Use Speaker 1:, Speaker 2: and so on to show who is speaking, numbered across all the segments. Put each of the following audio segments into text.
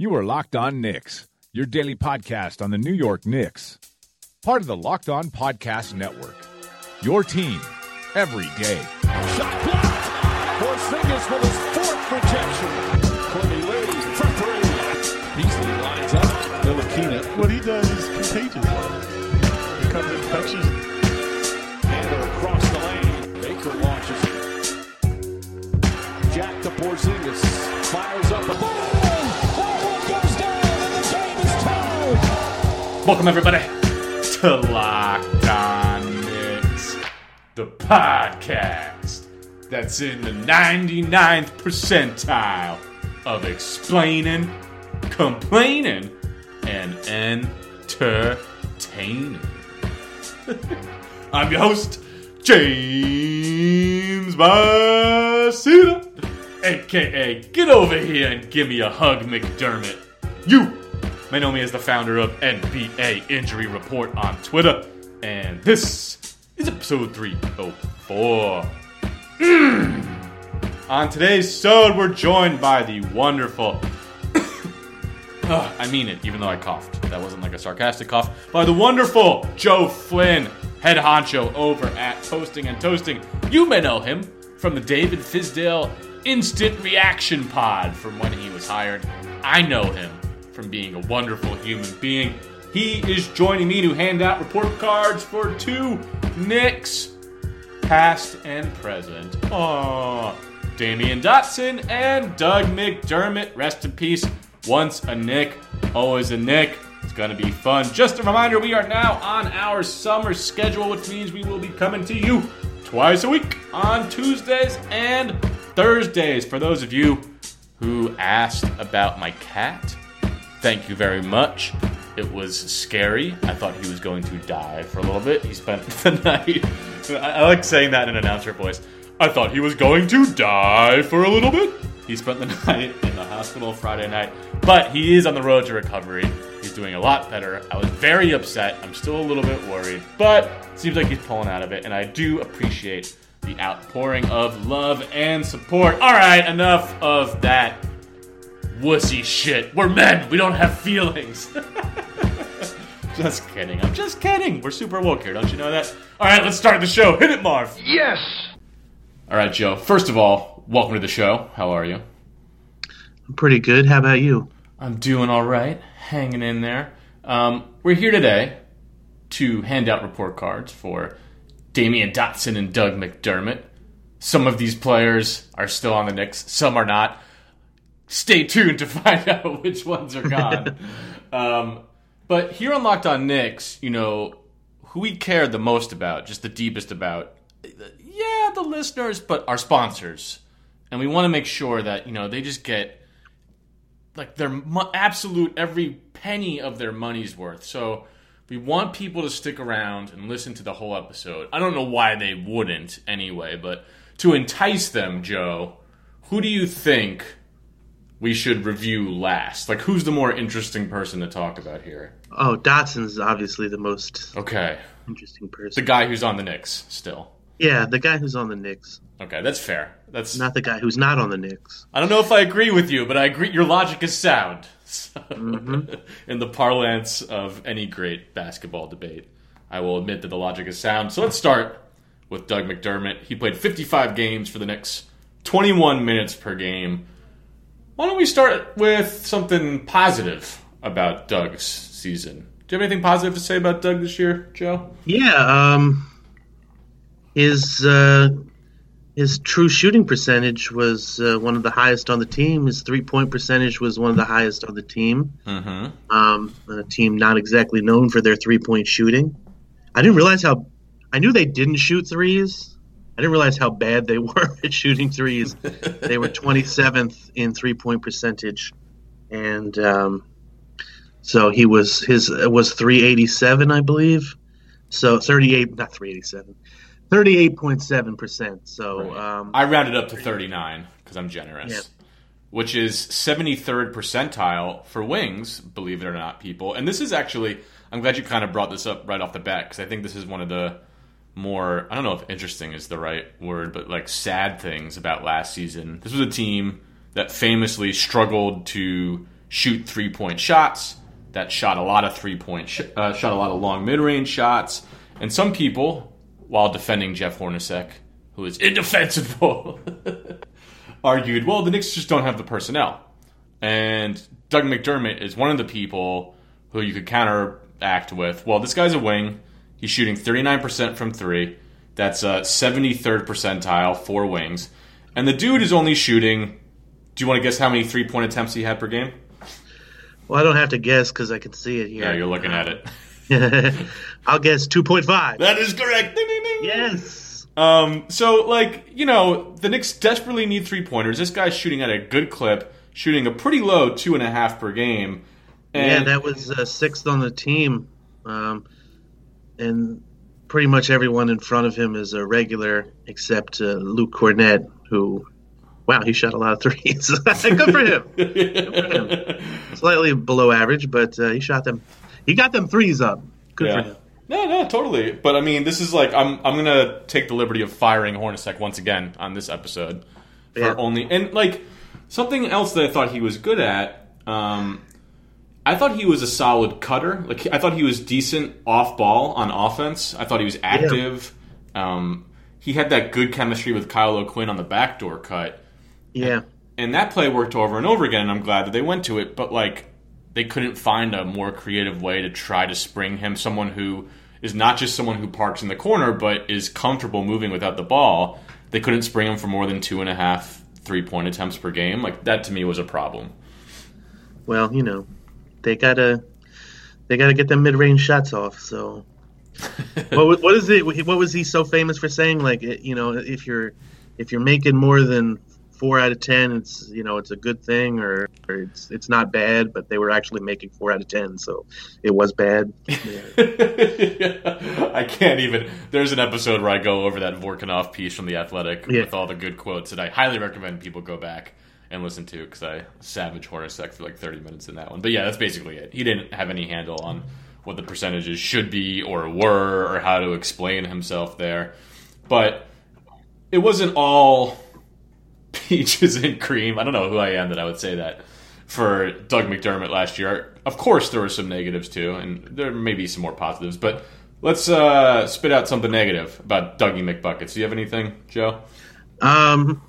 Speaker 1: You are Locked On Knicks, your daily podcast on the New York Knicks. Part of the Locked On Podcast Network. Your team every day.
Speaker 2: Shot blocked. Porzingis with his fourth rejection. Courtney Lee from three. Beasley lines up. Ntilikina.
Speaker 3: What he does is contagious. It becomes infectious.
Speaker 2: Handle across the lane. Baker launches. Jack to Porzingis. Fires up. Boom! Oh,
Speaker 4: Welcome everybody to Locked On Knicks, the podcast that's in the 99th percentile of explaining, complaining, and entertaining. I'm your host, James Basita, aka Get Over Here and Give Me a Hug McDermott. You may know me as the founder of NBA Injury Report on Twitter, and this is episode 304. Mm. On today's show, we're joined by the wonderful. Ugh, I mean it, even though I coughed. That wasn't like a sarcastic cough. By the wonderful Joe Flynn, head honcho over at Posting and Toasting. You may know him from the David Fizdale Instant Reaction Pod from when he was hired. I know him from being a wonderful human being. He is joining me to hand out report cards for two Knicks, past and present. Aww. Damyean Dotson and Doug McDermott. Rest in peace. Once a Knick, always a Knick. It's going to be fun. Just a reminder we are now on our summer schedule, which means we will be coming to you twice a week on Tuesdays and Thursdays. For those of you who asked about my cat, thank you very much. It was scary. I thought he was going to die for a little bit. He spent the night. I like saying that in an announcer voice. I thought he was going to die for a little bit. He spent the night in the hospital Friday night, but he is on the road to recovery. He's doing a lot better. I was very upset. I'm still a little bit worried, but seems like he's pulling out of it, and I do appreciate the outpouring of love and support. All right, enough of that wussy shit. We're men. We don't have feelings. just kidding. I'm just kidding. We're super woke here. Don't you know that? All right, let's start the show. Hit it, Marv.
Speaker 5: Yes.
Speaker 4: All right, Joe. First of all, welcome to the show. How are you?
Speaker 3: I'm pretty good. How about you?
Speaker 4: I'm doing all right, hanging in there. Um, we're here today to hand out report cards for Damyean Dotson and Doug McDermott. Some of these players are still on the Knicks, some are not. Stay tuned to find out which ones are gone. um, but here on Locked On Knicks, you know, who we care the most about, just the deepest about, yeah, the listeners, but our sponsors. And we want to make sure that, you know, they just get like their mo- absolute every penny of their money's worth. So we want people to stick around and listen to the whole episode. I don't know why they wouldn't anyway, but to entice them, Joe, who do you think we should review last? Like, who's the more interesting person to talk about here?
Speaker 3: Oh, Dotson's obviously the most
Speaker 4: Okay,
Speaker 3: interesting person.
Speaker 4: the guy who's on the Knicks still.
Speaker 3: yeah, the guy who's on the Knicks,
Speaker 4: Okay, that's fair. That's
Speaker 3: not the guy who's not on the Knicks.
Speaker 4: I don't know if I agree with you, but I agree. Your logic is sound. Mm-hmm. So, In the parlance of any great basketball debate, I will admit that the logic is sound. So let's start with Doug McDermott. He played 55 games for the Knicks, 21 minutes per game. Why don't we start with something positive about Doug's season? Do you have anything positive to say about Doug this year, Joe?
Speaker 3: Yeah, um, his uh, his true shooting percentage was uh, one of the highest on the team. His three point percentage was one of the highest on the team.
Speaker 4: Mm-hmm.
Speaker 3: Um, a team not exactly known for their three point shooting. I didn't realize how. I knew they didn't shoot threes. I didn't realize how bad they were at shooting threes. they were 27th in three point percentage, and um, so he was his was 387, I believe. So 38, not 387, 38.7 percent. So um,
Speaker 4: I rounded up to 39 because I'm generous.
Speaker 3: Yeah.
Speaker 4: Which is 73rd percentile for wings, believe it or not, people. And this is actually, I'm glad you kind of brought this up right off the bat because I think this is one of the more, I don't know if interesting is the right word, but like sad things about last season. This was a team that famously struggled to shoot three point shots, that shot a lot of three point, sh- uh, shot a lot of long mid range shots. And some people, while defending Jeff Hornacek, who is indefensible, argued, well, the Knicks just don't have the personnel. And Doug McDermott is one of the people who you could counteract with, well, this guy's a wing. He's shooting 39% from three. That's a 73rd percentile, four wings. And the dude is only shooting. Do you want to guess how many three point attempts he had per game?
Speaker 3: Well, I don't have to guess because I can see it here.
Speaker 4: Yeah, you're looking at it.
Speaker 3: I'll guess 2.5.
Speaker 4: That is correct. Ding, ding, ding.
Speaker 3: Yes.
Speaker 4: Um, so, like, you know, the Knicks desperately need three pointers. This guy's shooting at a good clip, shooting a pretty low two and a half per game.
Speaker 3: And yeah, that was uh, sixth on the team. Um, and pretty much everyone in front of him is a regular except uh, Luke Kornet, who, wow, he shot a lot of threes. Good for him. Good for him. Slightly below average, but uh, he shot them. He got them threes up. Good
Speaker 4: yeah.
Speaker 3: for him.
Speaker 4: No, no, totally. But I mean, this is like I'm I'm gonna take the liberty of firing Hornacek once again on this episode for
Speaker 3: Yeah.
Speaker 4: only and like something else that I thought he was good at. Um, I thought he was a solid cutter. Like I thought he was decent off ball on offense. I thought he was active. Um, he had that good chemistry with Kyle O'Quinn on the backdoor cut,
Speaker 3: Yeah.
Speaker 4: and that play worked over and over again. And I'm glad that they went to it. But like they couldn't find a more creative way to try to spring him someone who is not just someone who parks in the corner, but is comfortable moving without the ball. They couldn't spring him for more than two and a half three point attempts per game. Like that to me was a problem.
Speaker 3: Well, you know, they gotta they gotta get them mid range shots off. So, what what is it? What was he so famous for saying? Like, eh, you know, if you're if you're making more than four out of ten, it's you know it's a good thing, or, or it's it's not bad. But they were actually making four out of ten, so it was bad. Yeah.
Speaker 4: I can't even. There's an episode where I go over that Vorkunov piece from The Athletic
Speaker 3: Yeah.
Speaker 4: with all the good quotes and I highly recommend people go back and listen to because I savage Hornacek for like 30 minutes in that one. But yeah, that's basically it. He didn't have any handle on what the percentages should be or were or how to explain himself there. But it wasn't all peaches and cream. I don't know who I am that I would say that for Doug McDermott last year. Of course, there were some negatives too, and there may be some more positives. But let's uh, spit out something negative about Dougie McBuckets. Do you have anything, Joe?
Speaker 3: Um,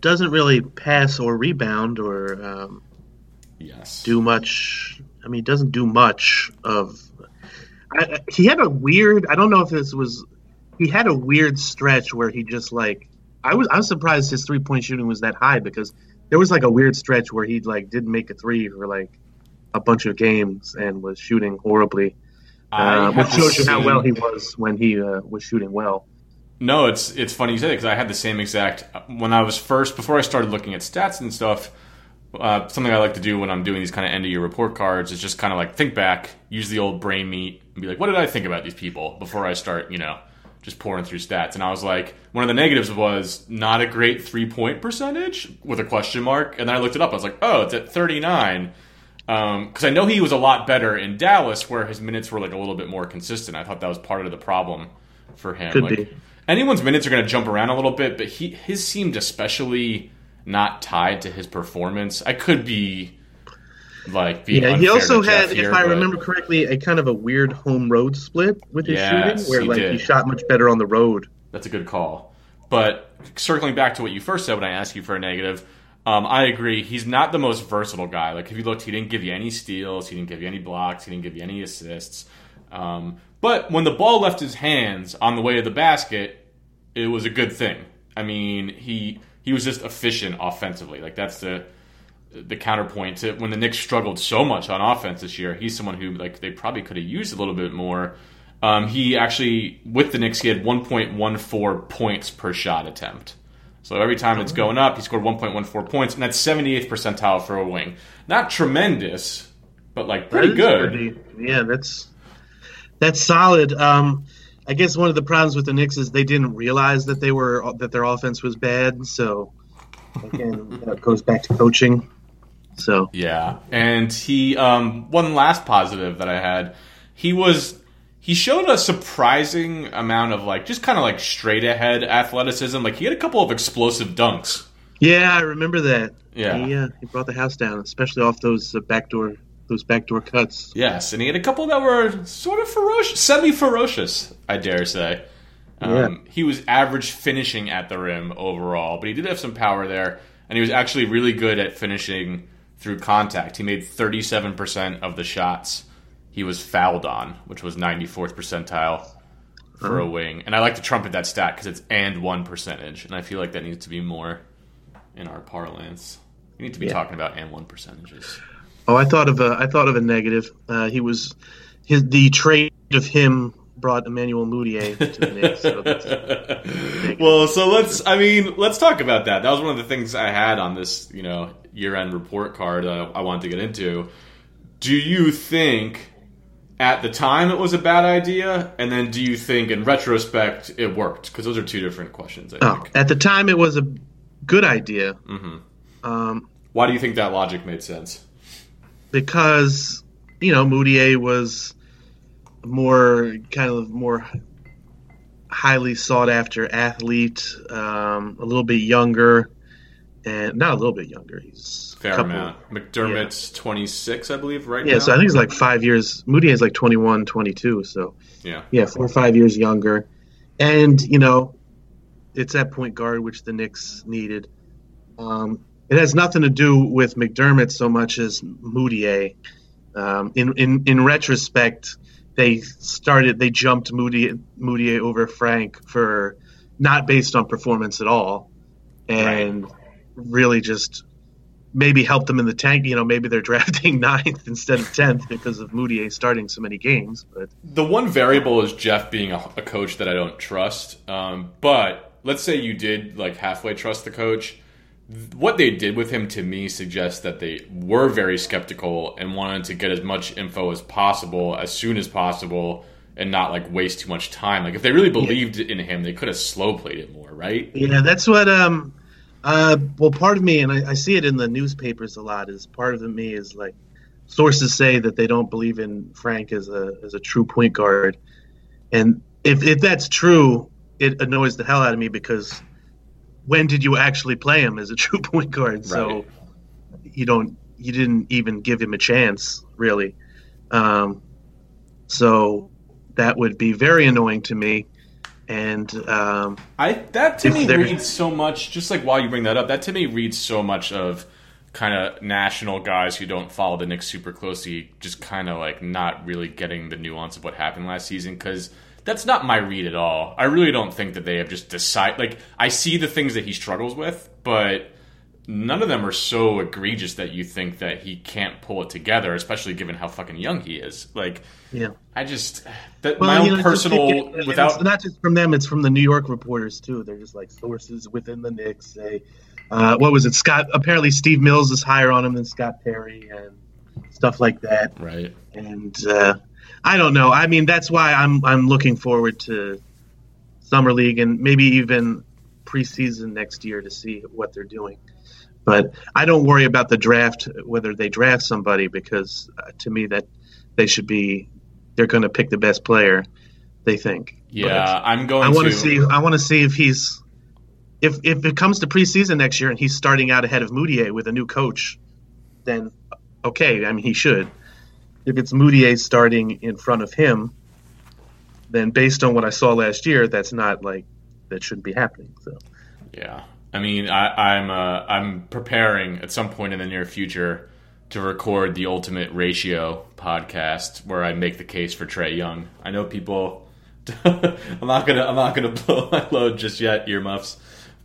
Speaker 3: doesn't really pass or rebound or um,
Speaker 4: Yes.
Speaker 3: do much. I mean, doesn't do much of. I, he had a weird. I don't know if this was. He had a weird stretch where he just like. I was. I was surprised his three point shooting was that high because there was like a weird stretch where he like didn't make a three for like a bunch of games and was shooting horribly. Uh, which shows you how well he was when he uh, was shooting well.
Speaker 4: No, it's it's funny you say that because I had the same exact when I was first before I started looking at stats and stuff. Uh, something I like to do when I'm doing these kind of end of year report cards is just kind of like think back, use the old brain meat, and be like, what did I think about these people before I start, you know, just pouring through stats. And I was like, one of the negatives was not a great three point percentage with a question mark. And then I looked it up. I was like, oh, it's at 39. Because I know he was a lot better in Dallas, where his minutes were like a little bit more consistent. I thought that was part of the problem for him.
Speaker 3: Could
Speaker 4: like,
Speaker 3: be.
Speaker 4: Anyone's minutes are going to jump around a little bit, but he his seemed especially not tied to his performance. I could be like
Speaker 3: Yeah, he also had,
Speaker 4: here,
Speaker 3: if I
Speaker 4: but-
Speaker 3: remember correctly, a kind of a weird home road split with his
Speaker 4: Yes,
Speaker 3: shooting, where
Speaker 4: he
Speaker 3: like
Speaker 4: did.
Speaker 3: he shot much better on the road.
Speaker 4: That's a good call. But circling back to what you first said when I asked you for a negative, um, I agree. He's not the most versatile guy. Like if you looked, he didn't give you any steals, he didn't give you any blocks, he didn't give you any assists. Um, but when the ball left his hands on the way to the basket, it was a good thing. I mean, he he was just efficient offensively. Like that's the the counterpoint to when the Knicks struggled so much on offense this year. He's someone who like they probably could have used a little bit more. Um, he actually with the Knicks he had 1.14 points per shot attempt. So every time it's going up, he scored 1.14 points, and that's 78th percentile for a wing. Not tremendous, but like pretty good.
Speaker 3: pretty- yeah, that's that's solid. Um, I guess one of the problems with the Knicks is they didn't realize that they were that their offense was bad. So again, that goes back to coaching. So
Speaker 4: Yeah, and he um, one last positive that I had, he was he showed a surprising amount of like just kind of like straight ahead athleticism. Like he had a couple of explosive dunks
Speaker 3: Yeah, I remember that.
Speaker 4: Yeah.
Speaker 3: he, uh, he brought the house down, especially off those uh, backdoor those backdoor cuts.
Speaker 4: Yes, and he had a couple that were sort of ferocious, semi-ferocious, I dare say. Um,
Speaker 3: Yeah.
Speaker 4: He was average finishing at the rim overall, but he did have some power there, and he was actually really good at finishing through contact. He made 37% of the shots he was fouled on, which was 94th percentile for a wing. And I like to trumpet that stat because it's and one percentage, and I feel like that needs to be more in our parlance. We need to be
Speaker 3: Yeah.
Speaker 4: talking about and one percentages.
Speaker 3: Oh, I thought of a I thought of a negative. Uh, he was his the trade of him brought Emmanuel Mudiay to the Knicks. So
Speaker 4: well, so let's. I mean, let's talk about that. That was one of the things I had on this, you know, year-end report card that I wanted to get into. Do you think at the time it was a bad idea, and then do you think in retrospect it worked? Because those are two different questions. I
Speaker 3: oh,
Speaker 4: think.
Speaker 3: at the time, it was a good idea um,
Speaker 4: Why do you think that logic made sense?
Speaker 3: Because you know Mudiay was more kind of more highly sought after athlete, um, a little bit younger, and not a little bit younger. He's
Speaker 4: Fair
Speaker 3: couple-
Speaker 4: amount. McDermott's 26, I believe, right
Speaker 3: Yeah,
Speaker 4: now.
Speaker 3: so I think it's like five years. Mudiay is like 21, 22. So
Speaker 4: yeah.
Speaker 3: yeah, four or five years younger. And, you know, it's that point guard which the Knicks needed. Um, it has nothing to do with McDermott so much as Mudiay. Um, in, in, in retrospect, they started, they jumped Moody, Mudiay over Frank for not based on performance at all. And really just maybe helped them in the tank. You know, maybe they're drafting ninth instead of 10th because of Mudiay starting so many games. But
Speaker 4: The one variable is Jeff being a, a coach that I don't trust. Um, but let's say you did like halfway trust the coach. What they did with him to me suggests that they were very skeptical and wanted to get as much info as possible as soon as possible and not like waste too much time. Like if they really believed in him, they could have slow played it more, right?
Speaker 3: Yeah, that's what. Um, uh, well, part of me, and I, I see it in the newspapers a lot, is part of me is like sources say that they don't believe in Frank as a as a true point guard, and if if that's true, it annoys the hell out of me because when did you actually play him as a true point guard? So you don't you didn't even give him a chance really. Um, so that would be very annoying to me, and um,
Speaker 4: I that to me
Speaker 3: there-
Speaker 4: reads so much. Just like while you bring that up, that to me reads so much of kind of national guys who don't follow the Knicks super closely, just kind of like not really getting the nuance of what happened last season because. That's not my read at all. I really don't think that they have just decided. Like, I see the things that he struggles with, but none of them are so egregious that you think that he can't pull it together, especially given how fucking young he is. Like,
Speaker 3: yeah.
Speaker 4: I just that
Speaker 3: Well,
Speaker 4: my own
Speaker 3: know, it's just-
Speaker 4: personal
Speaker 3: it- it-
Speaker 4: without
Speaker 3: it's not just from them; it's from the New York reporters too. They're just like sources within the Knicks say, uh, "What was it?" Scott. Apparently, Steve Mills is higher on him than Scott Perry and stuff like that.
Speaker 4: right.
Speaker 3: And uh, I don't know. I mean, that's why I'm I'm looking forward to summer league and maybe even preseason next year to see what they're doing. But I don't worry about the draft whether they draft somebody because uh, to me that they should be they're going to pick the best player they think.
Speaker 4: Yeah, I'm
Speaker 3: But
Speaker 4: going
Speaker 3: I want
Speaker 4: to
Speaker 3: to see I want to see if he's if if it comes to preseason next year and he's starting out ahead of Mudiay with a new coach, then okay, I mean he should. If it's Mudiay starting in front of him, then based on what I saw last year, that's not like that shouldn't be happening. So
Speaker 4: Yeah, I mean, I, I'm uh, I'm preparing at some point in the near future to record the Ultimate Ratio podcast where I make the case for Trae Young. I know people. I'm not gonna I'm not gonna blow my load just yet, earmuffs.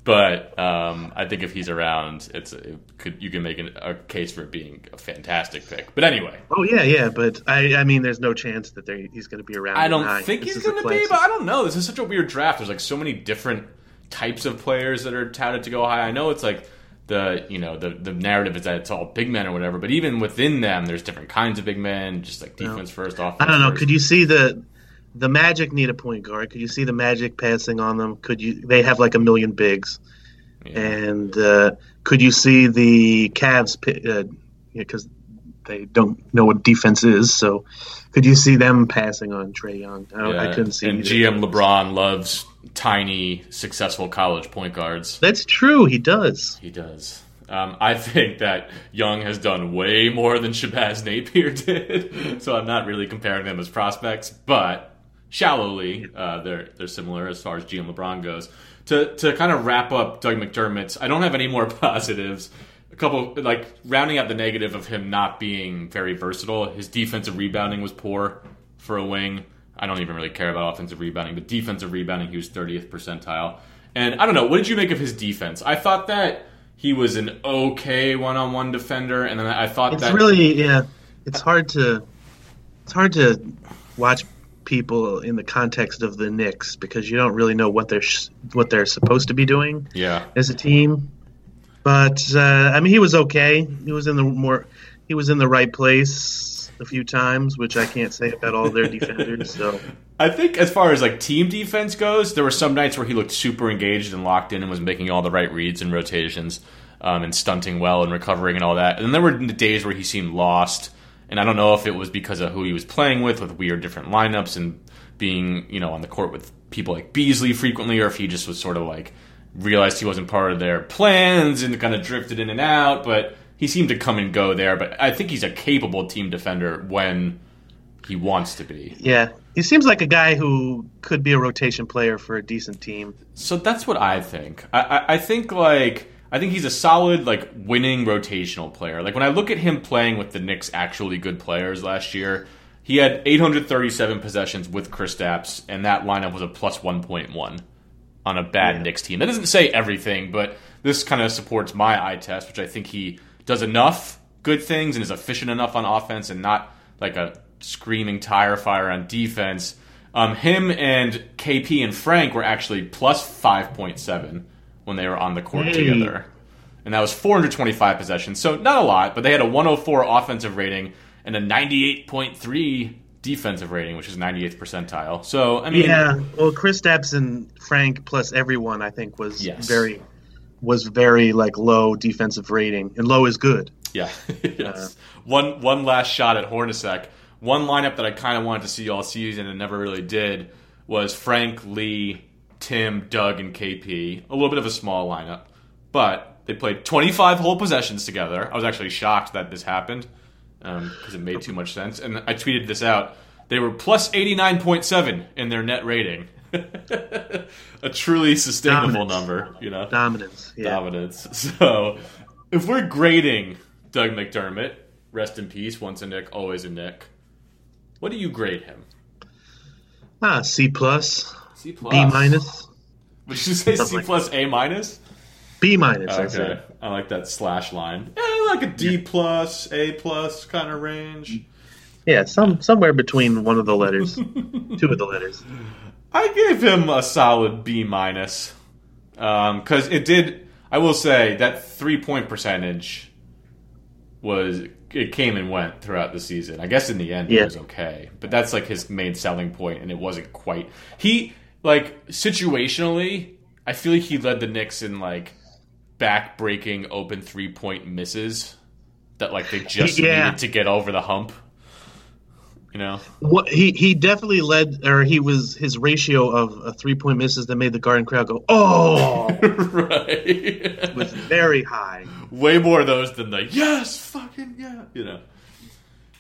Speaker 4: But um, I think if he's around, it's it could you can make an, a case for it being a fantastic pick. But anyway,
Speaker 3: oh yeah, yeah, but I I mean there's no chance that he's going to be around.
Speaker 4: I don't
Speaker 3: nine.
Speaker 4: think
Speaker 3: This
Speaker 4: he's going to be, but I don't know. This is such a weird draft. There's like so many different types of players that are touted to go high. I know it's like the you know the the narrative is that it's all big men or whatever, but even within them, there's different kinds of big men. Just like defense first, offense.
Speaker 3: I don't know.
Speaker 4: first.
Speaker 3: Could you see the the Magic need a point guard? Could you see the Magic passing on them? Could you? They have like a million bigs,
Speaker 4: Yeah.
Speaker 3: and uh, could you see the Cavs? Because they don't know what defense is. So, could you see them passing on Trae Young? I, don't, I couldn't see.
Speaker 4: And GM LeBron loves tiny, successful college point guards.
Speaker 3: That's true. He does.
Speaker 4: He does. Um, I think that Young has done way more than Shabazz Napier did, so I'm not really comparing them as prospects, but shallowly, uh, they're they're similar as far as GM LeBron goes. To to kind of wrap up Doug McDermott's, I don't have any more positives. A couple like rounding out the negative of him not being very versatile. His defensive rebounding was poor for a wing. I don't even really care about offensive rebounding, but defensive rebounding, he was 30th percentile. And I don't know, what did you make of his defense? I thought that he was an okay one-on-one defender, and then I thought
Speaker 3: It's
Speaker 4: that
Speaker 3: really yeah. It's hard to it's hard to watch people in the context of the Knicks because you don't really know what they're sh- what they're supposed to be doing
Speaker 4: yeah,
Speaker 3: as a team. But uh, I mean, he was okay. He was in the more he was in the right place a few times, which I can't say about all their defenders. So
Speaker 4: I think as far as like team defense goes, there were some nights where he looked super engaged and locked in and was making all the right reads and rotations um, and stunting well and recovering and all that. And then there were the days where he seemed lost, and I don't know if it was because of who he was playing with, with weird different lineups and being you know on the court with people like Beasley frequently, or if he just was sort of like realized he wasn't part of their plans and kind of drifted in and out. But he seemed to come and go there. But I think he's a capable team defender when he wants to be.
Speaker 3: yeah, he seems like a guy who could be a rotation player for a decent team.
Speaker 4: So that's what I think. I, I, I think like I think he's a solid like winning rotational player. Like when I look at him playing with the Knicks' actually good players last year, he had 837 possessions with Kristaps, and that lineup was a plus 1.1 on a bad Knicks team. That doesn't say everything, but this kind of supports my eye test, which I think he does enough good things and is efficient enough on offense and not like a screaming tire fire on defense. Um, him and KP and Frank were actually plus 5.7 when they were on the court
Speaker 3: Hey.
Speaker 4: together. And that was 425 possessions. So not a lot, but they had a 104 offensive rating and a 98.3 defensive rating, which is 98th percentile. So, I mean,
Speaker 3: Yeah, well, Kristaps and Frank plus everyone, I think, was
Speaker 4: Yes.
Speaker 3: very was very like low defensive rating, and low is good.
Speaker 4: Yeah. yes. Uh, one one last shot at Hornacek. One lineup that I kind of wanted to see all season and never really did was Frank, Lee, Tim, Doug, and KP. A little bit of a small lineup, but they played 25 whole possessions together. I was actually shocked that this happened because it made too much sense. And I tweeted this out. They were plus 89.7 in their net rating. a truly sustainable
Speaker 3: Dominance.
Speaker 4: number, you know
Speaker 3: Dominance. Yeah.
Speaker 4: dominance. So, if we're grading Doug McDermott, rest in peace, once a Knick, always a Knick. What do you grade him?
Speaker 3: Ah, C plus,
Speaker 4: C plus,
Speaker 3: B minus,
Speaker 4: Would you say C
Speaker 3: Something like
Speaker 4: plus, A minus?
Speaker 3: B minus. I
Speaker 4: Okay,
Speaker 3: said.
Speaker 4: I like that slash line. Yeah, like a D plus, A plus kind of range.
Speaker 3: Yeah, some somewhere between one of the letters, two of the letters.
Speaker 4: I gave him a solid B minus um, because it did. I will say that three point percentage was it came and went throughout the season. I guess in the end
Speaker 3: Yeah.
Speaker 4: it was okay, but that's like his main selling point, and it wasn't quite. He like situationally, I feel like he led the Knicks in like back breaking open three point misses that like they just
Speaker 3: Yeah.
Speaker 4: needed to get over the hump. You know,
Speaker 3: What he he definitely led, or he was his ratio of uh, three point misses that made the Garden crowd go oh
Speaker 4: right?
Speaker 3: was very high.
Speaker 4: way more of those than the yes, fucking yeah, you know.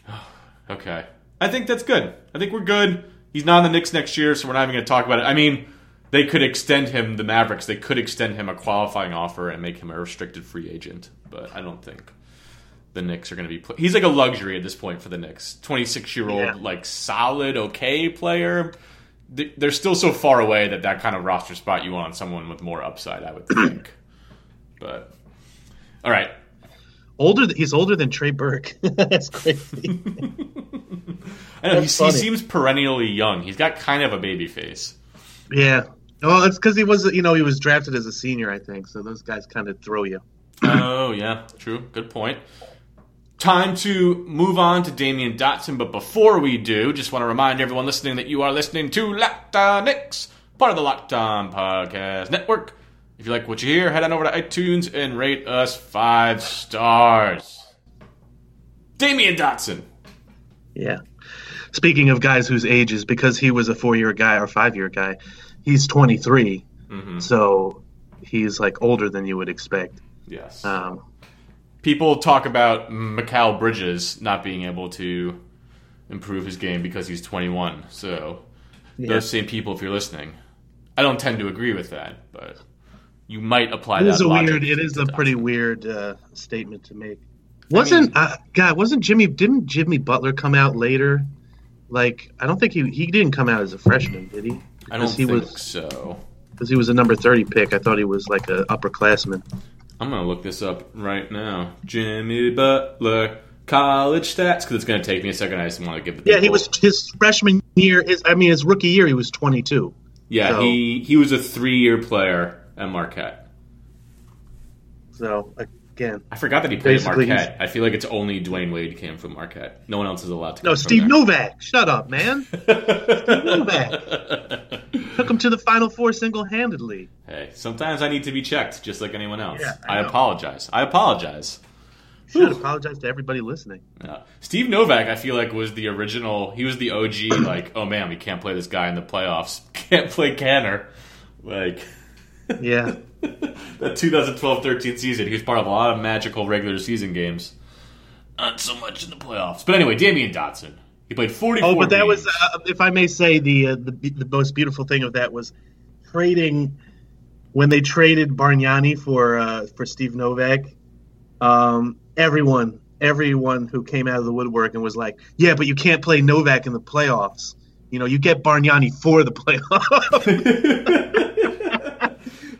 Speaker 4: okay, I think that's good. I think we're good. He's not in the Knicks next year, so we're not even going to talk about it. I mean, they could extend him, the Mavericks. They could extend him a qualifying offer and make him a restricted free agent, but I don't think the Knicks are going to be. Pl- He's like a luxury at this point for the Knicks. Twenty six year
Speaker 3: Yeah.
Speaker 4: old, like solid, okay player. They're still so far away that that kind of roster spot you want someone with more upside, I would think. but all right,
Speaker 3: Older, he's older than Trey Burke. That's crazy.
Speaker 4: I know he, he seems perennially young. He's got kind of a baby face.
Speaker 3: yeah. Well, it's because he was, you know, he was drafted as a senior, I think. So those guys kind of throw you.
Speaker 4: oh yeah, true. Good point. Time to move on to Damyean Dotson, but before we do, just want to remind everyone listening that you are listening to Locked On Knicks, part of the Locked On Podcast Network. If you like what you hear, head on over to iTunes and rate us five stars. Damyean Dotson.
Speaker 3: Yeah. Speaking of guys whose ages, because he was a four-year guy or five-year guy, he's 23,
Speaker 4: Mm-hmm.
Speaker 3: so he's like older than you would expect.
Speaker 4: Yes.
Speaker 3: Um,
Speaker 4: People talk about Mikal Bridges not being able to improve his game because he's 21. So
Speaker 3: yeah.
Speaker 4: those same people, if you're listening, I don't tend to agree with that, but you might apply
Speaker 3: It
Speaker 4: that.
Speaker 3: is a
Speaker 4: logic
Speaker 3: weird. It is a
Speaker 4: Dotson.
Speaker 3: pretty weird uh, statement to make. Wasn't uh, God? Wasn't Jimmy? Didn't Jimmy Butler come out later? Like I don't think he he didn't come out as a freshman, did he?
Speaker 4: I don't
Speaker 3: he
Speaker 4: think
Speaker 3: was
Speaker 4: so.
Speaker 3: because he was a number thirty pick. I thought he was like a upperclassman.
Speaker 4: I'm gonna look this up right now. Jimmy Butler college stats because it's gonna take me a second. I just want to give the
Speaker 3: Yeah, he
Speaker 4: people-
Speaker 3: was his freshman year. His I mean his rookie year he was twenty two.
Speaker 4: Yeah,
Speaker 3: so-
Speaker 4: he he was a three year player at Marquette.
Speaker 3: So again,
Speaker 4: I forgot that he played
Speaker 3: Basically,
Speaker 4: Marquette. I feel like it's only Dwyane Wade came from Marquette. No one else is allowed to.
Speaker 3: no
Speaker 4: come
Speaker 3: Steve
Speaker 4: from there.
Speaker 3: Novak. Shut up, man. Steve Novak took him to the Final Four single handedly.
Speaker 4: Hey, sometimes I need to be checked, just like anyone else.
Speaker 3: Yeah,
Speaker 4: I,
Speaker 3: I
Speaker 4: apologize. I apologize.
Speaker 3: Should apologize to everybody listening.
Speaker 4: Yeah. Steve Novak, I feel like was the original. He was the OG. Like, oh man, we can't play this guy in the playoffs. Can't play Canner. Like
Speaker 3: Yeah.
Speaker 4: that 2012-13 season, he was part of a lot of magical regular season games. Not so much in the playoffs. But anyway, Damyean Dotson. He played 44
Speaker 3: Oh, but that was, uh, if I may say, the, uh, the the most beautiful thing of that was trading when they traded Bargnani for uh, for Steve Novak. Um, everyone, everyone who came out of the woodwork and was like, "Yeah, but you can't play Novak in the playoffs. You know, you get Bargnani for the playoffs."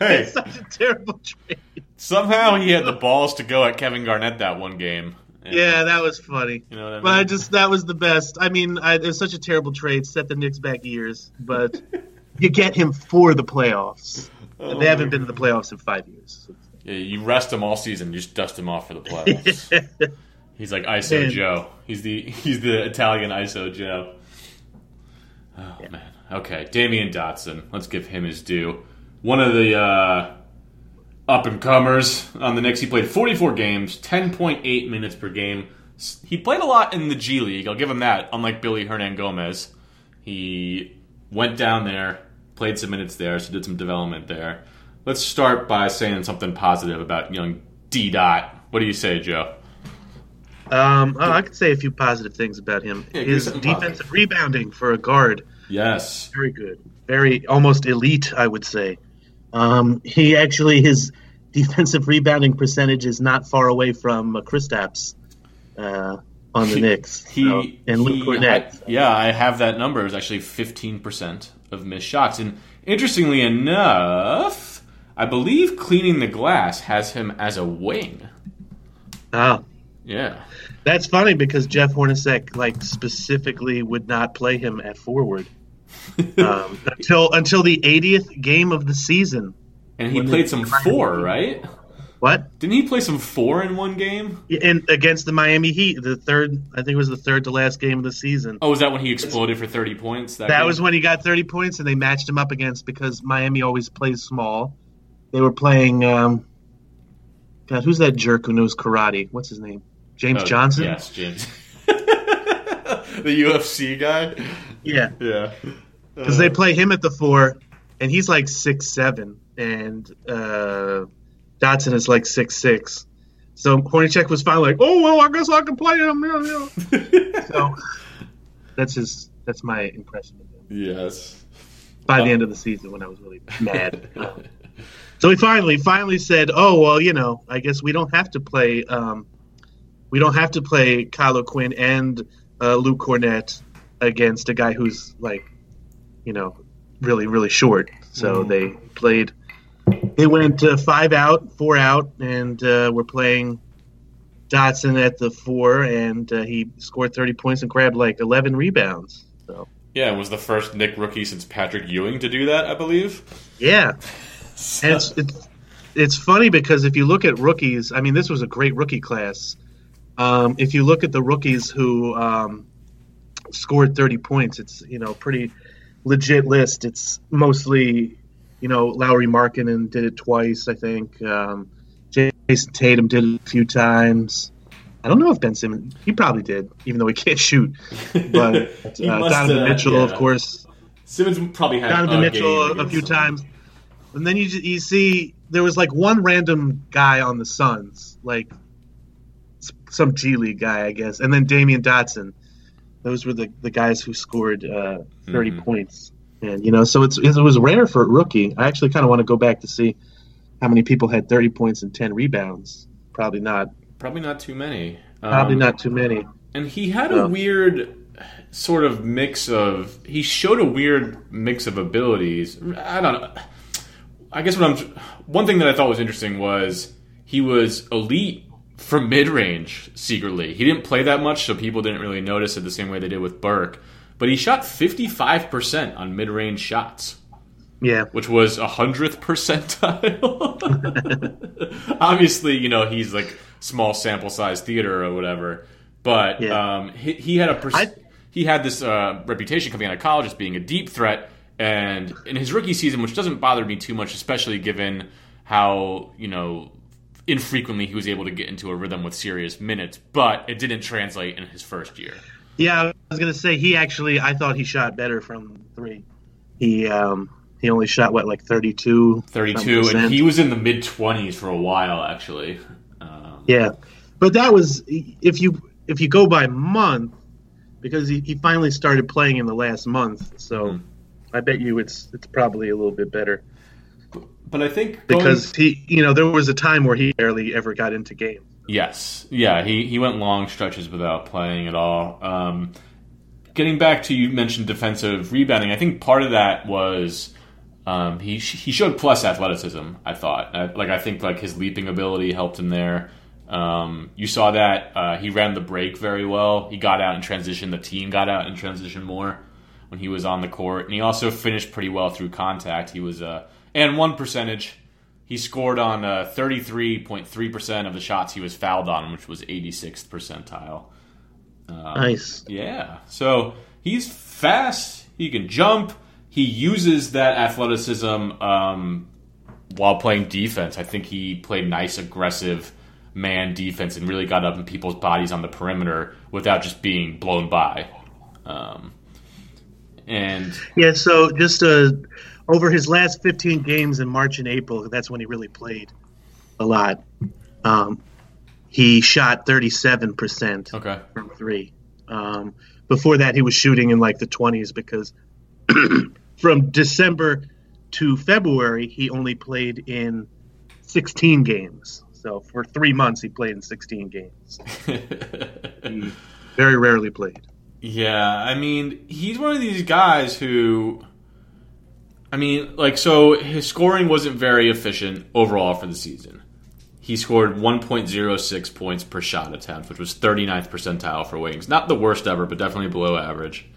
Speaker 4: hey,
Speaker 3: it's such a terrible trade.
Speaker 4: somehow he had the balls to go at Kevin Garnett that one game. And-
Speaker 3: Yeah, that was funny.
Speaker 4: You know what I mean?
Speaker 3: But I just that was the best. I mean, I, it was such a terrible trade. Set the Knicks back years, but you get him for the playoffs. And they haven't been to the playoffs in five years.
Speaker 4: Yeah, you rest him all season, you just dust him off for the playoffs. He's like ISO
Speaker 3: Man.
Speaker 4: Joe. He's the he's the Italian ISO Joe. Oh man. Okay, Damyean Dotson. Let's give him his due. One of the uh, up and comers on the Knicks. He played 44 games, 10.8 minutes per game. He played a lot in the G League. I'll give him that. Unlike Billy Hernangomez, he went down there, played some minutes there, so did some development there. Let's start by saying something positive about young D Dot. What do you say, Joe?
Speaker 3: Um, oh, I could say a few positive things about him.
Speaker 4: Yeah,
Speaker 3: His defensive rebounding for a guard,
Speaker 4: Yes.
Speaker 3: very good, very almost elite, I would say. Um, he actually his defensive rebounding percentage is not far away from uh, Kristaps uh, on the
Speaker 4: He-
Speaker 3: Knicks
Speaker 4: He
Speaker 3: So- and Luke
Speaker 4: he-
Speaker 3: Kornet.
Speaker 4: I- yeah, I have that number. It was actually 15% of missed shots. And interestingly enough, I believe cleaning the glass has him as a wing.
Speaker 3: Oh,
Speaker 4: Yeah.
Speaker 3: That's funny because Jeff Hornacek like specifically would not play him at forward um, until until the 80th game of the season.
Speaker 4: And he played some four, right?
Speaker 3: What?
Speaker 4: Didn't he play some four in one game?
Speaker 3: And against the Miami Heat, the third, I think it was the third to last game of the season.
Speaker 4: Oh, was that when he exploded for 30 points? That,
Speaker 3: that was when he got 30 points, and they matched him up against because Miami always plays small. They were playing. Um, God, who's that jerk who knows karate? What's his name? James
Speaker 4: Oh,
Speaker 3: Johnson.
Speaker 4: Yes, James. The UFC guy?
Speaker 3: Yeah.
Speaker 4: Yeah.
Speaker 3: because they play him at the four, and he's like six seven, and uh, Dotson is like six six. So Hornacek was finally like, "Oh well, I guess I can play him." Yeah, yeah. so that's his. That's my impression of him
Speaker 4: yes.
Speaker 3: by the end of the season when I was really mad. so he finally, finally said, "Oh well, you know, I guess we don't have to play. Um, we don't have to play Kyle O'Quinn and uh, Luke Kornet against a guy who's like, you know, really, really short." So they played. They went uh, five out, four out, and uh, we're playing Dotson at the four, and uh, he scored thirty points and grabbed like eleven rebounds. So
Speaker 4: Yeah, it was the first Knick rookie since Patrick Ewing to do that, I believe.
Speaker 3: yeah. And it's, it's it's funny because if you look at rookies, I mean, this was a great rookie class. Um, if you look at the rookies who um, scored 30 points, it's you know pretty legit list. It's mostly you know Lauri Markkanen did it twice, I think. Um, Jayson Tatum did it a few times. I don't know if Ben Simmons. He probably did, even though he can't shoot. But uh,
Speaker 4: must
Speaker 3: Donovan
Speaker 4: have,
Speaker 3: Mitchell,
Speaker 4: yeah.
Speaker 3: of course,
Speaker 4: Simmons probably had
Speaker 3: Donovan
Speaker 4: a
Speaker 3: Mitchell a, few times. And then you you see there was like one random guy on the Suns, like some G League guy, I guess, and then Damyean Dotson. Those were the, the guys who scored uh, 30
Speaker 4: Mhm.
Speaker 3: points. And you know, so it's it was rare for a rookie. I actually kind of want to go back to see how many people had 30 points and 10 rebounds. Probably not.
Speaker 4: Probably not too many.
Speaker 3: Probably
Speaker 4: Um,
Speaker 3: not too many.
Speaker 4: And he had a weird sort of mix of. He showed a weird mix of abilities. I don't know. I guess what I'm. One thing that I thought was interesting was he was elite from mid range secretly. He didn't play that much, so people didn't really notice it the same way they did with Burke. But he shot 55% on mid range shots
Speaker 3: Yeah.
Speaker 4: which was a hundredth percentile. Obviously, you know he's like small sample size theater or whatever, but
Speaker 3: Yeah.
Speaker 4: um, he, he had a pers-
Speaker 3: I-
Speaker 4: he had this uh, reputation coming out of college as being a deep threat, and in his rookie season, which doesn't bother me too much, especially given how you know infrequently he was able to get into a rhythm with serious minutes, but it didn't translate in his first year.
Speaker 3: Yeah, I was gonna say he actually. I thought he shot better from three. He um he only shot what like 32
Speaker 4: 32, and he was in the mid 20s for a while, actually. Um,
Speaker 3: Yeah, but that was if you if you go by month because he, he finally started playing in the last month. So
Speaker 4: Mhm.
Speaker 3: I bet you it's it's probably a little bit better
Speaker 4: But I think going-
Speaker 3: because he you know there was a time where he barely ever got into games.
Speaker 4: yes, yeah, he he went long stretches without playing at all. Um, getting back to you mentioned defensive rebounding. I think part of that was um, he he showed plus athleticism. I thought Uh, like I think like his leaping ability helped him there. Um, you saw that uh, he ran the break very well. He got out in transition. The team got out in transition more when he was on the court, and he also finished pretty well through contact. He was uh, and one percentage. He scored on uh, 33.3% of the shots he was fouled on, which was 86th percentile.
Speaker 3: nice.
Speaker 4: Yeah. So he's fast. He can jump. He uses that athleticism um, while playing defense. I think he played nice, aggressive man defense and really got up in people's bodies on the perimeter without just being blown by. Um, and
Speaker 3: Yeah, so just uh, over his last 15 games in March and April, that's when he really played a lot. Um, he shot 37%
Speaker 4: okay,
Speaker 3: from three. Um, before that, he was shooting in like the 20s because from December to February, he only played in 16 games. So for three months, he played in 16 games. He very rarely played.
Speaker 4: Yeah, I mean, he's one of these guys who. I mean, like, so his scoring wasn't very efficient overall for the season. He scored 1.06 points per shot attempt, which was 39th percentile for Wings. Not the worst ever, but definitely below average.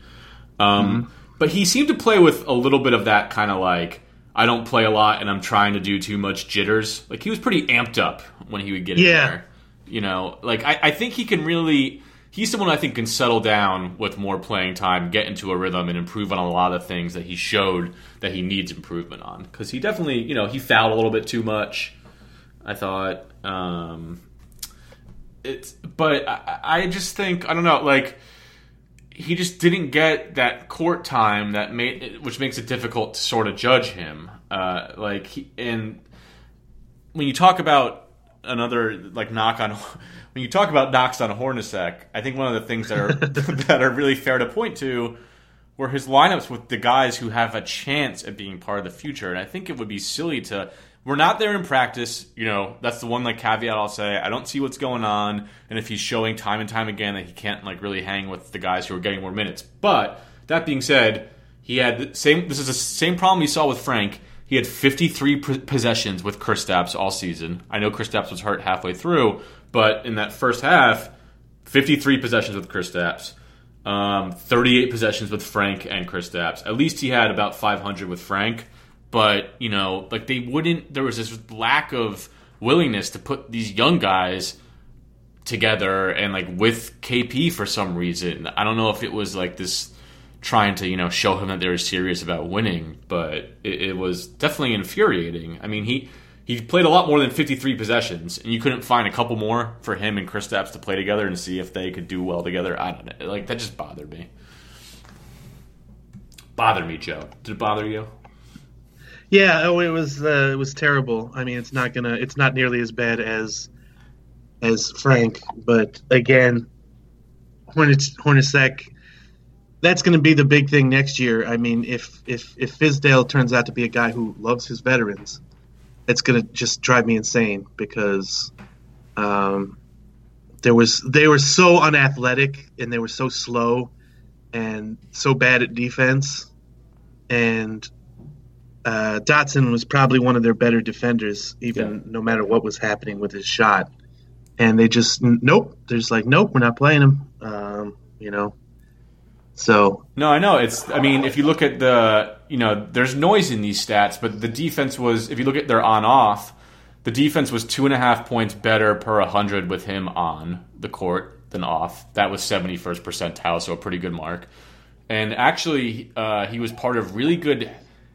Speaker 4: Um, But he seemed to play with a little bit of that kind of like, I don't play a lot and I'm trying to do too much jitters. Like, he was pretty amped up when he would get in there. You know, like, I, I think he can really. He's someone I think can settle down with more playing time, get into a rhythm, and improve on a lot of things that he showed that he needs improvement on. Because he definitely, you know, he fouled a little bit too much. I thought. Um, it's, but I, I just think I don't know, like he just didn't get that court time that made, which makes it difficult to sort of judge him. Uh, like, he, and when you talk about another like knock on, when you talk about knocks on Hornacek, I think one of the things that are that are really fair to point to were his lineups with the guys who have a chance at being part of the future. And I think it would be silly to. We're not there in practice, you know. That's the one like caveat I'll say. I don't see what's going on, and if he's showing time and time again that he can't like really hang with the guys who are getting more minutes. But that being said, he had the same. This is the same problem we saw with Frank. He had 53 p- possessions with Kristaps all season. I know Kristaps was hurt halfway through, but in that first half, 53 possessions with Kristaps. Um, 38 possessions with Frank and Chris Kristaps. At least he had about 500 with Frank. But, you know, like they wouldn't, there was this lack of willingness to put these young guys together and like with KP for some reason. I don't know if it was like this trying to, you know, show him that they were serious about winning, but it, it was definitely infuriating. I mean, he he played a lot more than 53 possessions, and you couldn't find a couple more for him and Kristaps to play together and see if they could do well together. I don't know. Like that just bothered me. Bothered me, Joe. Did it bother you?
Speaker 3: Yeah, oh, it was uh, it was terrible. I mean, it's not gonna, it's not nearly as bad as as Frank, but again, Hornets Hornacek, that's going to be the big thing next year. I mean, if if if Fizdale turns out to be a guy who loves his veterans, it's going to just drive me insane because um, there was they were so unathletic and they were so slow and so bad at defense and uh, Dotson was probably one of their better defenders, even
Speaker 4: Yeah.
Speaker 3: no matter what was happening with his shot. And they just nope. They're just like nope, we're not playing him. Um, you know. So
Speaker 4: No, I know. It's. I mean, if you look at the, you know, there's noise in these stats, but the defense was. If you look at their on-off, the defense was two and a half points better per hundred with him on the court than off. That was 71st percentile, so a pretty good mark. And actually, uh, he was part of really good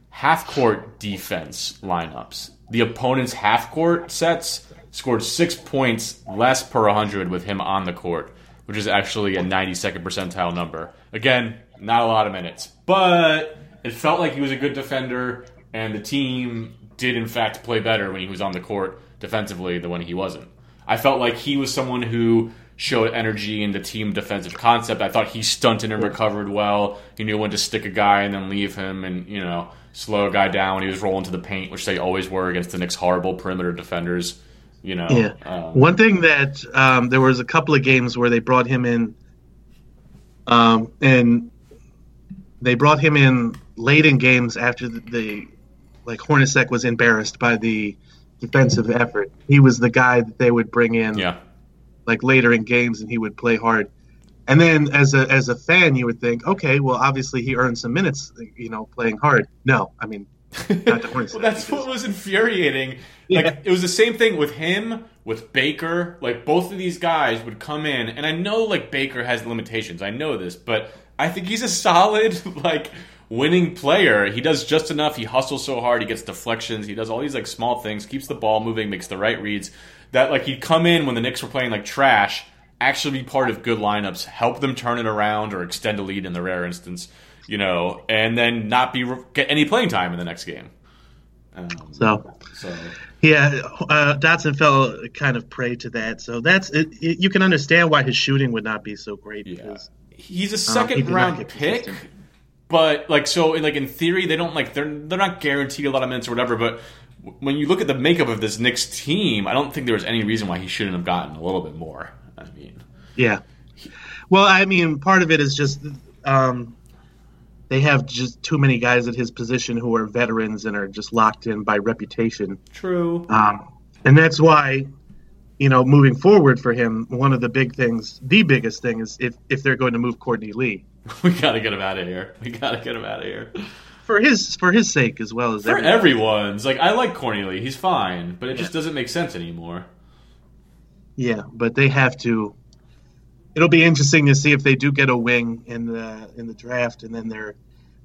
Speaker 4: half-court defense lineups. The opponent's half-court sets scored six points less per 100 with him on the court, which is actually a 92nd percentile number. Again, not a lot of minutes, but it felt like he was a good defender, and the team did in fact play better when he was on the court defensively than when he wasn't. I felt like he was someone who showed energy in the team defensive concept. I thought he stunted and recovered well. He knew when to stick a guy and then leave him, and you know slow a guy down when he was rolling to the paint, which they always were against the Knicks' horrible perimeter defenders. You know,
Speaker 3: yeah,
Speaker 4: um,
Speaker 3: one thing that um, there was a couple of games where they brought him in, um, and they brought him in late in games after the, the like Hornacek was embarrassed by the defensive effort. He was the guy that they would bring in.
Speaker 4: yeah,
Speaker 3: like later in games and he would play hard. And then as a as a fan you would think, okay, well obviously he earned some minutes, you know, playing hard. No, I mean not Hornets.
Speaker 4: well, that's what was infuriating.
Speaker 3: Yeah.
Speaker 4: Like it was the same thing with him, with Baker. Like both of these guys would come in, and I know like Baker has limitations. I know this, but I think he's a solid like winning player. He does just enough. He hustles so hard. He gets deflections. He does all these like small things. Keeps the ball moving. Makes the right reads. That like he'd come in when the Knicks were playing like trash. Actually, be part of good lineups, help them turn it around or extend a lead in the rare instance, you know, and then not be get any playing time in the next game. Um,
Speaker 3: So
Speaker 4: so
Speaker 3: yeah, uh, Dotson fell kind of prey to that. So that's it, it, you can understand why his shooting would not be so great
Speaker 4: yeah,
Speaker 3: because
Speaker 4: he's a
Speaker 3: he
Speaker 4: second round pick. But like so, in, like in theory, they don't like they're they're not guaranteed a lot of minutes or whatever. But when you look at the makeup of this Knicks team, I don't think there was any reason why he shouldn't have gotten a little bit more. I mean,
Speaker 3: yeah. Well, I mean, part of it is just um, they have just too many guys at his position who are veterans and are just locked in by reputation.
Speaker 4: true.
Speaker 3: Um, and that's why, you know, moving forward for him, one of the big things, the biggest thing is if, if they're going to move Courtney Lee
Speaker 4: we gotta get him out of here. We gotta get him out of here.
Speaker 3: for his for his sake as well as
Speaker 4: For
Speaker 3: everyone.
Speaker 4: everyone's, like I like Courtney Lee, he's fine, but it just doesn't make sense anymore.
Speaker 3: Yeah, but they have to. It'll be interesting to see if they do get a wing in the in the draft, and then they're,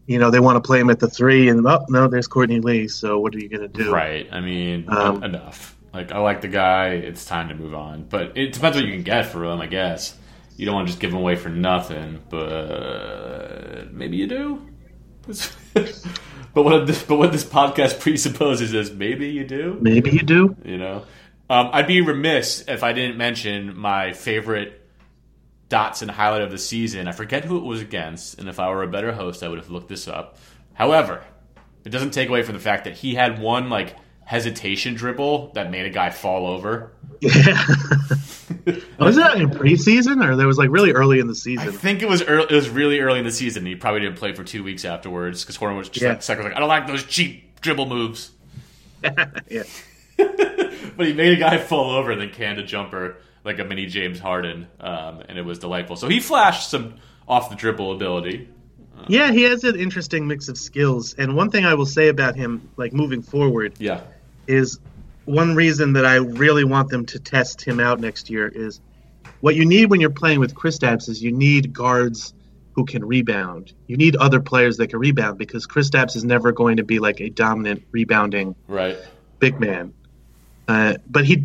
Speaker 3: you know, they want to play him at the three, and oh no, there's Courtney Lee. So what are you gonna do?
Speaker 4: Right. I mean,
Speaker 3: Um,
Speaker 4: enough. Like, I like the guy. It's time to move on. But it depends what you can get for him, I guess. You don't want to just give him away for nothing, but maybe you do. but what this, but what this podcast presupposes is maybe you do.
Speaker 3: Maybe you do.
Speaker 4: You know, um, I'd be remiss if I didn't mention my favorite Dotson highlight of the season. I forget who it was against, and if I were a better host, I would have looked this up. However, it doesn't take away from the fact that he had one like hesitation dribble that made a guy fall over.
Speaker 3: Yeah. was that in preseason or that was like really early in the season?
Speaker 4: I think it was early, it was really early in the season. He probably didn't play for two weeks afterwards because Horner was just
Speaker 3: Yeah.
Speaker 4: like, second, like, I don't like those cheap dribble moves.
Speaker 3: yeah.
Speaker 4: But he made a guy fall over and then canned a jumper like a mini James Harden, um, and it was delightful. So he flashed some off the dribble ability.
Speaker 3: Yeah, he has an interesting mix of skills. And one thing I will say about him, like moving forward,
Speaker 4: Yeah,
Speaker 3: is one reason that I really want them to test him out next year is what you need when you're playing with Kristaps is you need guards who can rebound. You need other players that can rebound because Kristaps is never going to be like a dominant rebounding
Speaker 4: right.
Speaker 3: big man. Uh, but he,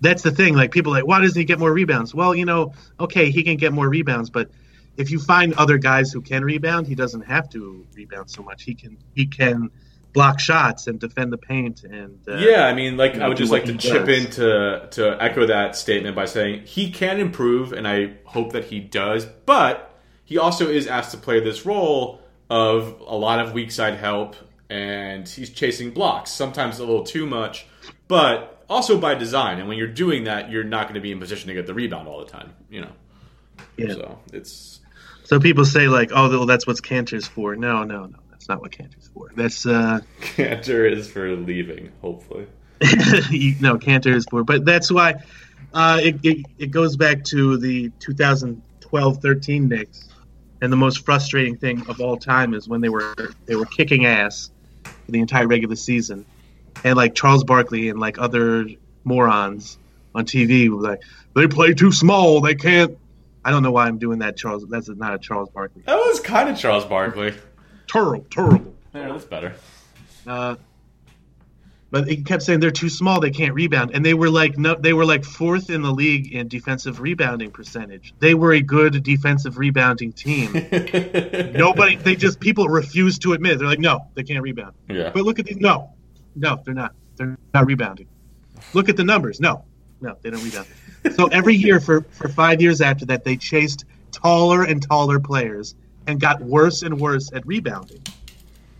Speaker 3: that's the thing. Like people are like, why doesn't he get more rebounds? Well, you know, okay, he can get more rebounds, but if you find other guys who can rebound, he doesn't have to rebound so much. He can he can block shots and defend the paint and uh,
Speaker 4: Yeah, I mean, like I would just like to chip
Speaker 3: does.
Speaker 4: in to to echo that statement by saying he can improve, and I hope that he does. But he also is asked to play this role of a lot of weak side help, and he's chasing blocks, sometimes a little too much, but also by design. And when you're doing that, you're not going to be in position to get the rebound all the time, you know.
Speaker 3: Yeah.
Speaker 4: So it's
Speaker 3: So people say like, oh, well, that's what's Kanter's for. No, no, no, that's not what Kanter's for. That's uh,
Speaker 4: Kanter is for leaving, hopefully.
Speaker 3: you know, Kanter is for. But that's why uh, it, it it goes back to the 2012-13 Knicks, and the most frustrating thing of all time is when they were they were kicking ass for the entire regular season, and like Charles Barkley and like other morons on TV were like, they play too small, they can't. I don't know why I'm doing that, Charles. That's not a Charles Barkley.
Speaker 4: That was kind of Charles Barkley.
Speaker 3: Terrible, terrible.
Speaker 4: Yeah, that's better.
Speaker 3: Uh, but he kept saying they're too small, they can't rebound, and they were like no, they were like fourth in the league in defensive rebounding percentage. They were a good defensive rebounding team. Nobody, they just people refuse to admit. They're like, no, they can't rebound.
Speaker 4: Yeah.
Speaker 3: But look at these. No, no, they're not. They're not rebounding. Look at the numbers. No, no, they don't rebound. So every year for for five years after that, they chased taller and taller players and got worse and worse at rebounding.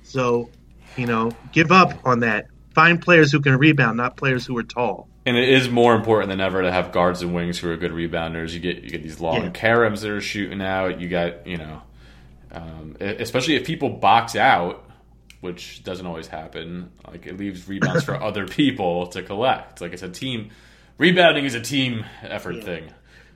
Speaker 3: So, you know, give up on that. Find players who can rebound, not players who are tall.
Speaker 4: And it is more important than ever to have guards and wings who are good rebounders. You get you get these long
Speaker 3: Yeah.
Speaker 4: caroms that are shooting out. You got you know, um, especially if people box out, which doesn't always happen. Like it leaves rebounds for other people to collect. Like it's a team. Rebounding is a team effort thing.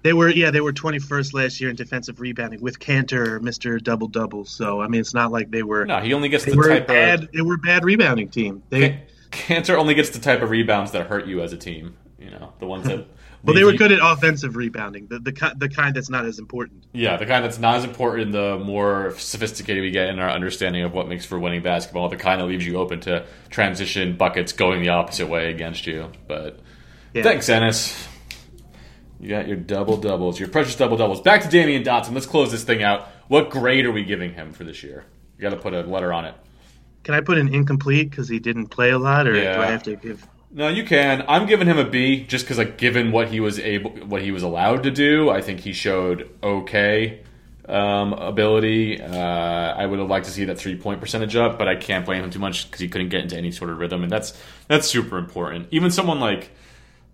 Speaker 3: They were, yeah, they were 21st last year in defensive rebounding with Kanter, Mister Double Double. So I mean, it's not like they were
Speaker 4: No, he only gets the type
Speaker 3: bad
Speaker 4: of
Speaker 3: they were a bad rebounding team. They
Speaker 4: Kanter only gets the type of rebounds that hurt you as a team. You know, the ones that.
Speaker 3: well, they were good at offensive rebounding, the the the kind that's not as important.
Speaker 4: Yeah, the kind that's not as important, the more sophisticated we get in our understanding of what makes for winning basketball, the kind that leaves you open to transition buckets going the opposite way against you. But
Speaker 3: Yeah.
Speaker 4: thanks, Enes. You got your double doubles, your precious double doubles. Back to Damyean Dotson. Let's close this thing out. What grade are we giving him for this year? You got to put a letter on it.
Speaker 3: Can I put an incomplete because he didn't play a lot, or
Speaker 4: Yeah.
Speaker 3: do I have to give?
Speaker 4: No, you can. I'm giving him a B just because, like, given what he was able, what he was allowed to do, I think he showed okay um, ability. Uh, I would have liked to see that three point percentage up, but I can't blame him too much because he couldn't get into any sort of rhythm, and that's that's super important. Even someone like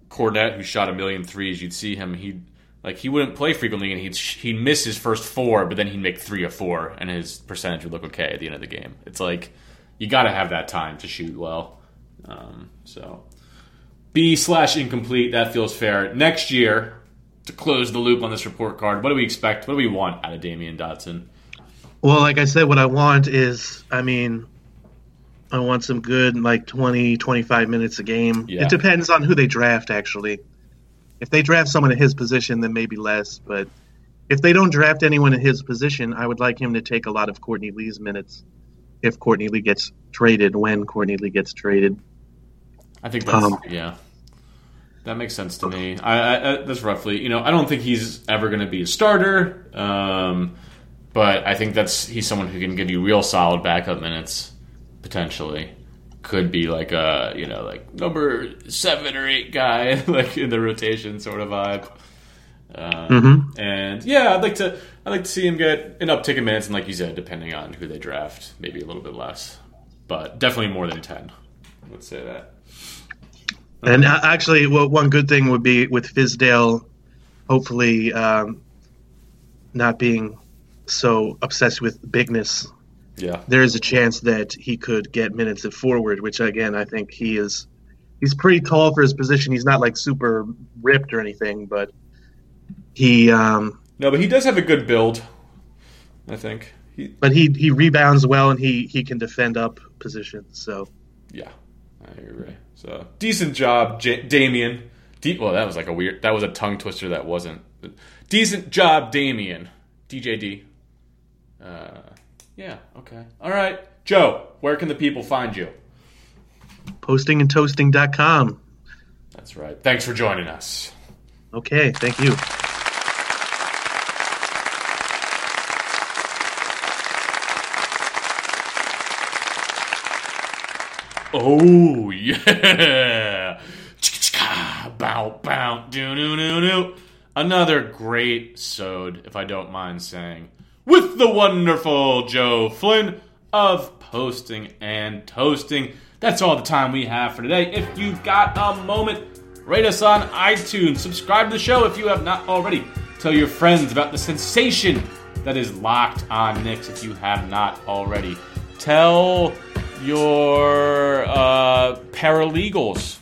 Speaker 4: Kornet, who shot a million threes, you'd see him. He like he wouldn't play frequently, and he'd he'd miss his first four, but then he'd make three or four, and his percentage would look okay at the end of the game. It's like you got to have that time to shoot well. Um, so B slash incomplete. That feels fair. Next year, to close the loop on this report card, what do we expect? What do we want out of Damyean Dotson?
Speaker 3: Well, like I said, what I want is, I mean, I want some good, like 20, 25 minutes a game.
Speaker 4: Yeah.
Speaker 3: It depends on who they draft, actually. If they draft someone in his position, then maybe less. But if they don't draft anyone in his position, I would like him to take a lot of Courtney Lee's minutes if Courtney Lee gets traded, when Courtney Lee gets traded.
Speaker 4: I think that's
Speaker 3: Um,
Speaker 4: yeah. That makes sense to me. I, I, I that's roughly. You know, I don't think he's ever going to be a starter, um, but I think that's he's someone who can give you real solid backup minutes potentially. Could be like a you know like number seven or eight guy like in the rotation sort of vibe. Um, And yeah, I'd like to I'd like to see him get an uptick in minutes, and like you said, depending on who they draft, maybe a little bit less, but definitely more than ten. Let's say that.
Speaker 3: And uh, actually, well, one good thing would be with Fizdale, hopefully um, not being so obsessed with bigness.
Speaker 4: Yeah.
Speaker 3: There is a chance that he could get minutes at forward, which again I think he is. He's pretty tall for his position. He's not like super ripped or anything, but he um,
Speaker 4: No, but he does have a good build. I think. He,
Speaker 3: but he he rebounds well and he he can defend up positions. So
Speaker 4: yeah, I agree. So decent job, J- Damyean. De- well, that was like a weird. That was a tongue twister. That wasn't decent job, Damyean. DJD. Uh, yeah. Okay. All right, Joe. Where can the people find you?
Speaker 3: postingandtoasting.com.
Speaker 4: That's right. Thanks for joining us.
Speaker 3: Okay, thank you.
Speaker 4: Oh yeah! Bow bow do, do, do, doo. Another great sode, if I don't mind saying, with the wonderful Joe Flynn of posting and toasting. That's all the time we have for today. If you've got a moment, rate us on iTunes. Subscribe to the show if you have not already. Tell your friends about the sensation that is locked on Knicks if you have not already. Tell your uh, paralegals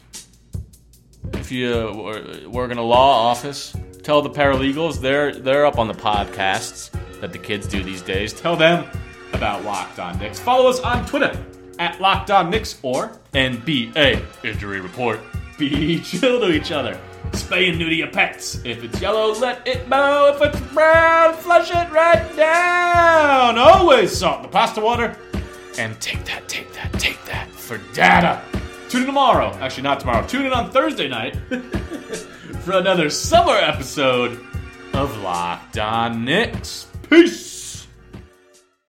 Speaker 4: if you work in a law office. Tell the paralegals they're they're up on the podcasts that the kids do these days. Tell them about Locked On Knicks. Follow us on Twitter at Locked On Knicks or NBA Injury Report. Be chill to each other. Spay and neuter your pets. If it's yellow, let it bow. If it's brown, flush it right down. Always salt the pasta water. And take that, take that, take that for data. Tune in tomorrow. Actually, not tomorrow. Tune in on Thursday night for another summer episode of Locked On Knicks. Peace.